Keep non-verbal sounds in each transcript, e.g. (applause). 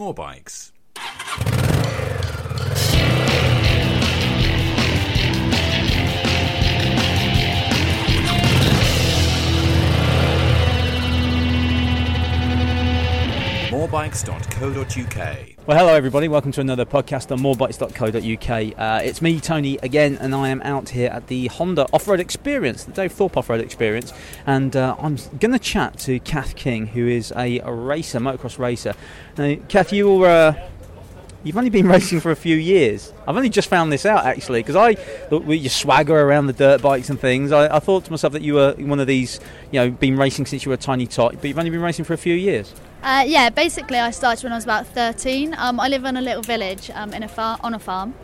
More bikes. morebikes.co.uk. Well, hello everybody. Welcome to another podcast on morebikes.co.uk. Uh, it's me, Tony, again, and I am out here at the Honda Off-Road Experience, the Dave Thorpe Off-Road Experience, and uh, I'm going to chat to Kath King, who is a, a racer, motocross racer. Now, Kath, you were. Uh, You've only been racing for a few years. I've only just found this out actually because I thought you swagger around the dirt bikes and things. I, I, thought to myself that you were one of these, you know, been racing since you were a tiny tot, but you've only been racing for a few years. Uh, yeah, basically I started when I was about 13. Um, I live in a little village um, in a far- on a farm.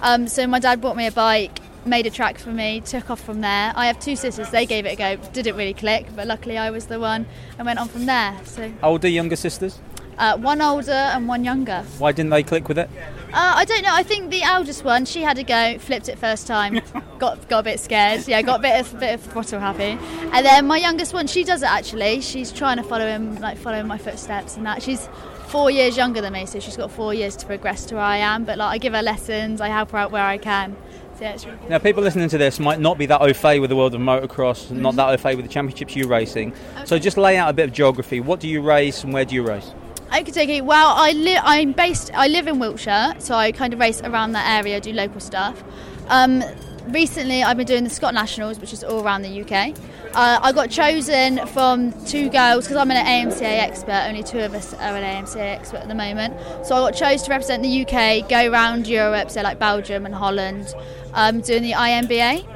Um, so my dad bought me a bike, made a track for me, took off from there. I have two sisters, they gave it a go. Didn't really click, but luckily I was the one and went on from there. So Older, younger sisters? Uh, one older and one younger. Why didn't they click with it? Uh, I don't know. I think the eldest one, she had a go, flipped it first time, (laughs) got got a bit scared. Yeah, got a bit of bit of throttle happy. And then my youngest one, she does it actually. She's trying to follow him, like follow my footsteps and that. She's four years younger than me, so she's got four years to progress to where I am. But like, I give her lessons, I help her out where I can. So, yeah, it's really Now, people listening to this might not be that au fait with the world of motocross, not that au fait with the championships you're racing. So, just lay out a bit of geography. What do you race and where do you race? Okay, well, I live. I'm based. I live in Wiltshire, so I kind of race around that area, do local stuff. Um, recently, I've been doing the Scott Nationals, which is all around the UK. Uh, I got chosen from two girls because I'm an AMCA expert. Only two of us are an AMCA expert at the moment. So I got chosen to represent the UK, go around Europe, so like Belgium and Holland, um, doing the IMBA.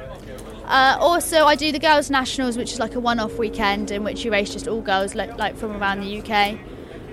Uh, also, I do the Girls Nationals, which is like a one-off weekend in which you race just all girls, like, like from around the UK.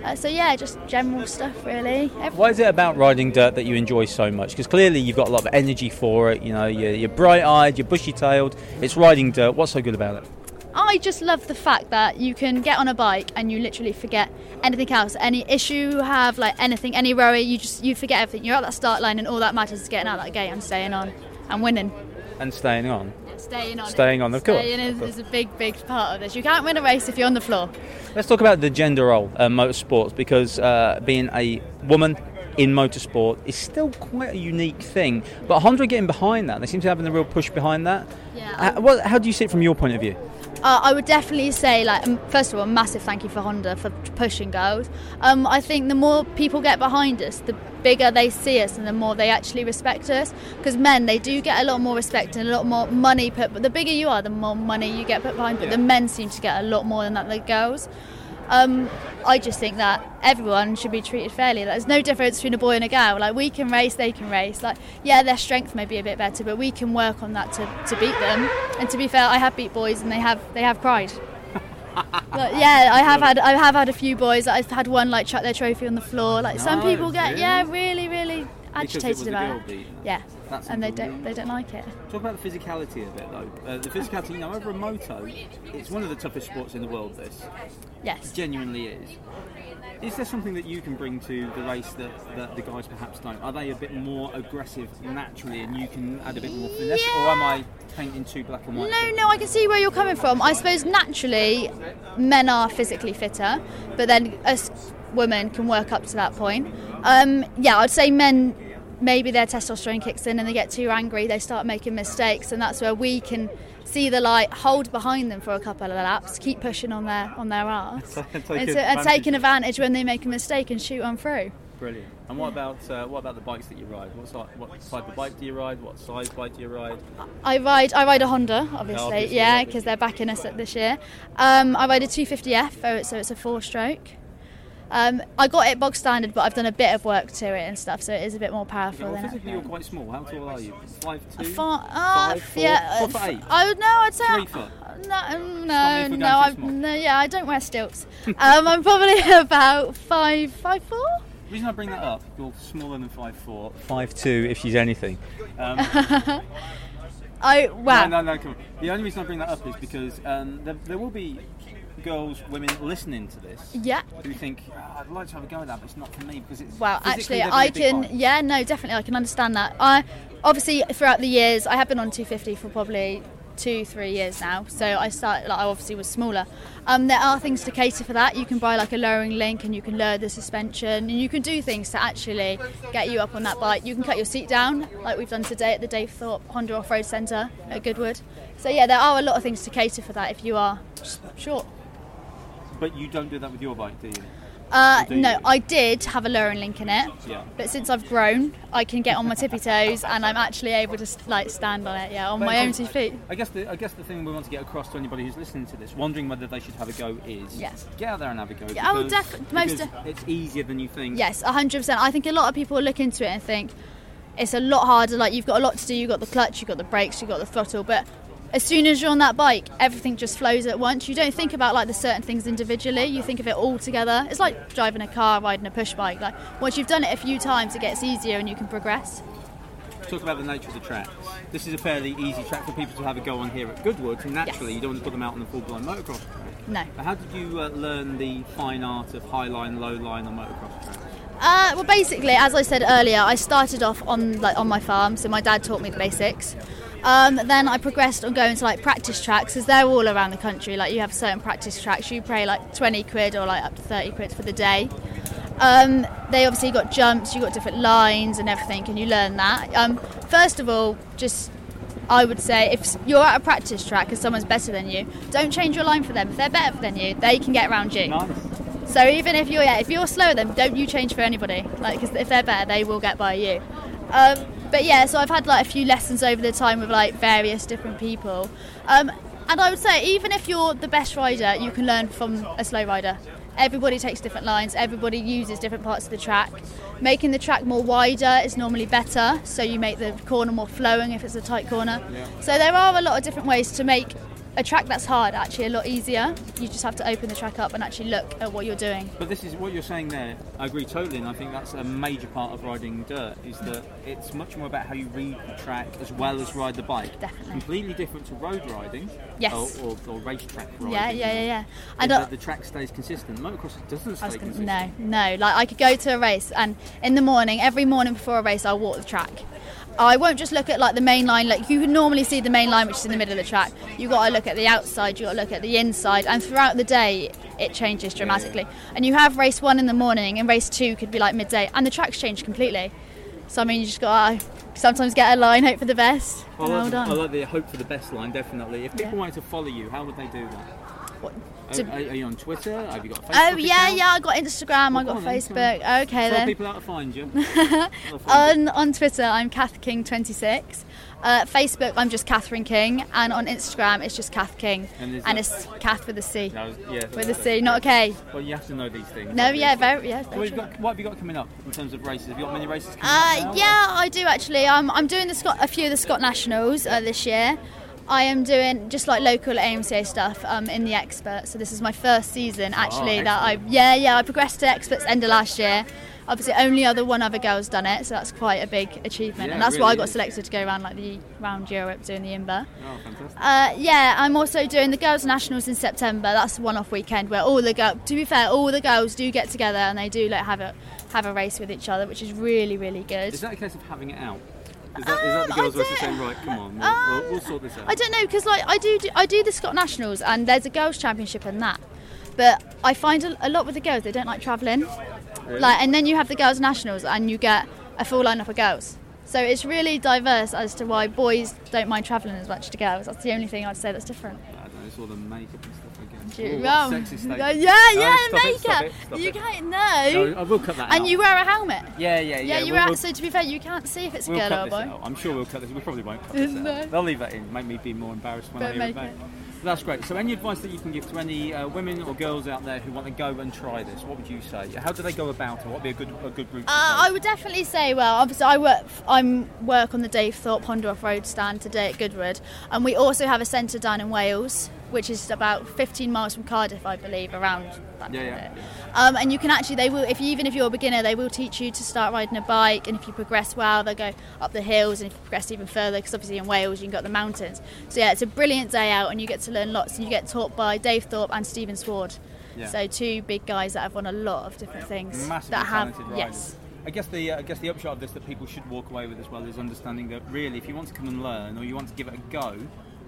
Uh, so yeah, just general stuff really. Every- What is it about riding dirt that you enjoy so much? Because clearly you've got a lot of energy for it. You know, you're, you're bright-eyed, you're bushy-tailed. It's riding dirt. What's so good about it? I just love the fact that you can get on a bike and you literally forget anything else. Any issue you have, like anything, any worry, you just you forget everything. You're at that start line and all that matters is getting out that gate and staying on and winning. And staying on. Staying on. Staying on, of course, Staying is, course. is a big, big part of this. You can't win a race if you're on the floor. Let's talk about the gender role in motorsports because uh, being a woman in motorsport is still quite a unique thing. But Honda are getting behind that. They seem to be having a real push behind that. Yeah. Uh, what, how do you see it from your point of view? Uh, I would definitely say, like, first of all, a massive thank you for Honda for pushing girls. Um, I think the more people get behind us, the bigger they see us and the more they actually respect us. Because men, they do get a lot more respect and a lot more money put. But the bigger you are, the more money you get put behind. But the men seem to get a lot more than that the girls. Um, I just think that everyone should be treated fairly. There's no difference between a boy and a girl. Like we can race, they can race. Like yeah, their strength may be a bit better, but we can work on that to, to beat them. And to be fair, I have beat boys, and they have they have pride. (laughs) Like, yeah, I have had I have had a few boys. I've had one like chuck their trophy on the floor. Like some No, people get yeah really really agitated about it. Yeah, That's and they don't they don't like it. Talk about the physicality of it, though. Uh, the physicality, you know, over a moto, it's one of the toughest sports in the world. This Yes. it genuinely is. Is there something that you can bring to the race that, that the guys perhaps don't? Are they a bit more aggressive naturally, and you can add a bit more finesse, or am I painting too black and white? No, no, I can see where you're coming from. I suppose naturally, men are physically fitter, but then us women can work up to that point. Um, yeah, I'd say men maybe their testosterone kicks in and they get too angry, they start making mistakes, and that's where we can see the light, hold behind them for a couple of laps, keep pushing on their on their arse, (laughs) and, so- and taking advantage when they make a mistake and shoot on through. Brilliant. And what about uh, what about the bikes that you ride? What, si- what type of bike do you ride? What size bike do you ride? I ride I ride a Honda, obviously, obviously, yeah, because they're backing us this year. Um, I ride a 250F, so it's a four-stroke. Um, I got it bog standard, but I've done a bit of work to it and stuff, so it is a bit more powerful Well, than physically, you're quite small. How tall are you? Five two. Far, uh, Five, four, yeah, four uh, foot eight? I would know. I'd say Three foot? No, no, no, we're going too I, no. Yeah, I don't wear stilts. um, I'm probably (laughs) about five, five four. The reason I bring that up, you're smaller than five four. Five two, if she's anything. Um, (laughs) I wow. No, no, no. Come on. The only reason I bring that up is because um, there, there will be girls, women listening to this Yeah. who think, "Oh, I'd like to have a go at that, but it's not for me because it's. Well, actually, I can. bikes." Yeah, no, definitely, I can understand that. I obviously throughout the years, I have been on 250 for probably two, three years now. So I started, like, I obviously was smaller. Um, there are things to cater for that. You can buy like a lowering link and you can lower the suspension and you can do things to actually get you up on that bike. You can cut your seat down, like we've done today at the Dave Thorpe Honda Off Road Centre at Goodwood. So yeah, there are a lot of things to cater for that if you are short. But you don't do that with your bike, do you? Uh, Do you? no, I did have a lowering link in it, Yeah. but since I've grown, I can get on my tippy toes and I'm actually able to like stand on it, yeah, on But my own two feet. I guess the I guess the thing we want to get across to anybody who's listening to this, wondering whether they should have a go, is Yes. get out there and have a go. Yeah, oh, because- defi- most de- it's easier than you think. Yes, 100%. I think a lot of people look into it and think it's a lot harder. Like you've got a lot to do. You've got the clutch, you've got the brakes, you've got the throttle. But as soon as you're on that bike, everything just flows at once. You don't think about like the certain things individually. You think of it all together. It's like driving a car, riding a push bike. Like once you've done it a few times, it gets easier and you can progress. Talk about the nature of the track. This is a fairly easy track for people to have a go on here at Goodwood, and naturally Yes. you don't want to put them out on the full-blown motocross track. No. But how did you uh, learn the fine art of high line, low line on motocross tracks? Uh, well, basically, as I said earlier, I started off on like on my farm, so my dad taught me the basics. Um, then I progressed on going to like practice tracks because they're all around the country. Like you have certain practice tracks, you pay like 20 quid or like up to 30 quid for the day. Um, they obviously got jumps, you got different lines and everything, and you learn that. Um, first of all, just I would say if you're at a practice track and someone's better than you, don't change your line for them. If they're better than you, they can get around you. Nice. So even if you're yeah, if you're slower than them, don't you change for anybody. Like because if they're better, they will get by you. Um, but yeah, so I've had like a few lessons over the time with like various different people. Um, and I would say even if you're the best rider, you can learn from a slow rider. Everybody takes different lines. Everybody uses different parts of the track. Making the track more wider is normally better, so you make the corner more flowing if it's a tight corner. So there are a lot of different ways to make a track that's hard actually a lot easier. You just have to open the track up and actually look at what you're doing. But this is what you're saying there. I agree totally, and I think that's a major part of riding dirt. Is that it's much more about how you read the track as well as ride the bike. Definitely. Completely different to road riding. Yes. Or, or, or racetrack riding. Yeah, yeah, yeah, yeah. And uh, the track stays consistent. Motocross doesn't stay consistent. no, no. Like I could go to a race, and in the morning, every morning before a race, I'll walk the track. I won't just look at like the main line. Like you can normally see the main line, which is in the middle of the track. You've got to look at the outside. You got to look at the inside, and throughout the day, it changes dramatically. And you have race one in the morning, and race two could be like midday, and the tracks change completely. So I mean, you just got to uh, sometimes get a line, hope for the best. I like, well the, done. I like the hope for the best line, definitely. If people Yeah. wanted to follow you, how would they do that? What- Are, to- are, are you on Twitter? Have you got a Facebook Oh yeah, account? yeah. I got Instagram. Well, I got go on then. Facebook. Okay Tell then. people how to find you. (laughs) How to find you. On on Twitter, I'm Kath King 26. Uh, Facebook, I'm just Catherine King, and on Instagram, it's just Kath King, And and it's Kath with a C, was- yeah, with a C, not a K. Well, you have to know these things. No, yeah, very, yeah. Very got, what have you got coming up in terms of races? Have you got many races coming Uh, up now? yeah, I do actually. I'm, I'm doing the Scott, a few of the Scott Nationals uh, this year. I am doing just like local AMCA stuff um, in the expert. So this is my first season actually that I yeah yeah I progressed to experts end of last year. Obviously, only other one other girl's done it, so that's quite a big achievement, Yeah, and that's why I really got selected to go around like the round Europe doing the IMBA. Oh, fantastic. Uh, yeah, I'm also doing the girls' nationals in September. That's one-off weekend where all the girls, to be fair, all the girls do get together and they do like have a have a race with each other, which is really really good. Is that a case of having it out? Is that, is that the Um, girls' versus saying, right, come on, we'll, Um, we'll, we'll sort this out? I don't know because like I do, do I do the Scott Nationals and there's a girls' championship and that, but I find a, a lot with the girls they don't like travelling. Really? Like and then you have the girls' nationals and you get a full lineup of girls. So it's really diverse as to why boys don't mind travelling as much to girls. That's the only thing I'd say that's different. I don't know, it's all the makeup and stuff you- well, what yeah, yeah, No, yeah, stop it, stop it, stop you it. can't No. I will cut that out. and you wear a helmet. Yeah, yeah, yeah. Yeah, you we'll, wear. we'll, So to be fair, you can't see if it's a we'll girl cut or a boy. out. I'm sure we'll cut this. We probably won't cut (laughs) this No. out. They'll leave that in, make me be more embarrassed when I Don't hear it make back. it. That's great. So, any advice that you can give to any uh, women or girls out there who want to go and try this? What would you say? How do they go about it? What would be a good a good route? Uh. I would definitely say, well, obviously I work, I'm work on the Dave Thorpe Honda Off Road stand today at Goodwood, and we also have a centre down in Wales, which is about 15 miles from Cardiff, I believe, around that Yeah, yeah, Um, and you can actually, they will, if you, even if you're a beginner, they will teach you to start riding a bike, and if you progress well, they'll go up the hills, and if you progress even further, because obviously in Wales you've got the mountains. So yeah, it's a brilliant day out, and you get to learn lots, and you get taught by Dave Thorpe and Stephen Sword. Yeah. So two big guys that have won a lot of different things. Massively that have talented riders. yes. I guess the uh, I guess the upshot of this that people should walk away with as well is understanding that really, if you want to come and learn or you want to give it a go,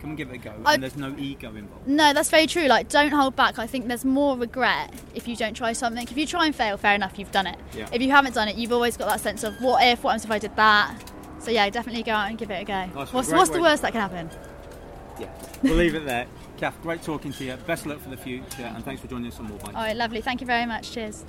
come and give it a go, I- and there's no ego involved. No, that's very true. Like, don't hold back. I think there's more regret if you don't try something. If you try and fail, fair enough, you've done it. Yeah. If you haven't done it, you've always got that sense of what if, what if I did that. So yeah, definitely go out and give it a go. Nice what's what's the worst that can happen? Yeah, we'll leave it there. Kath, great talking to you. Best luck for the future, and thanks for joining us on More Bikes. All right, lovely. Thank you very much. Cheers.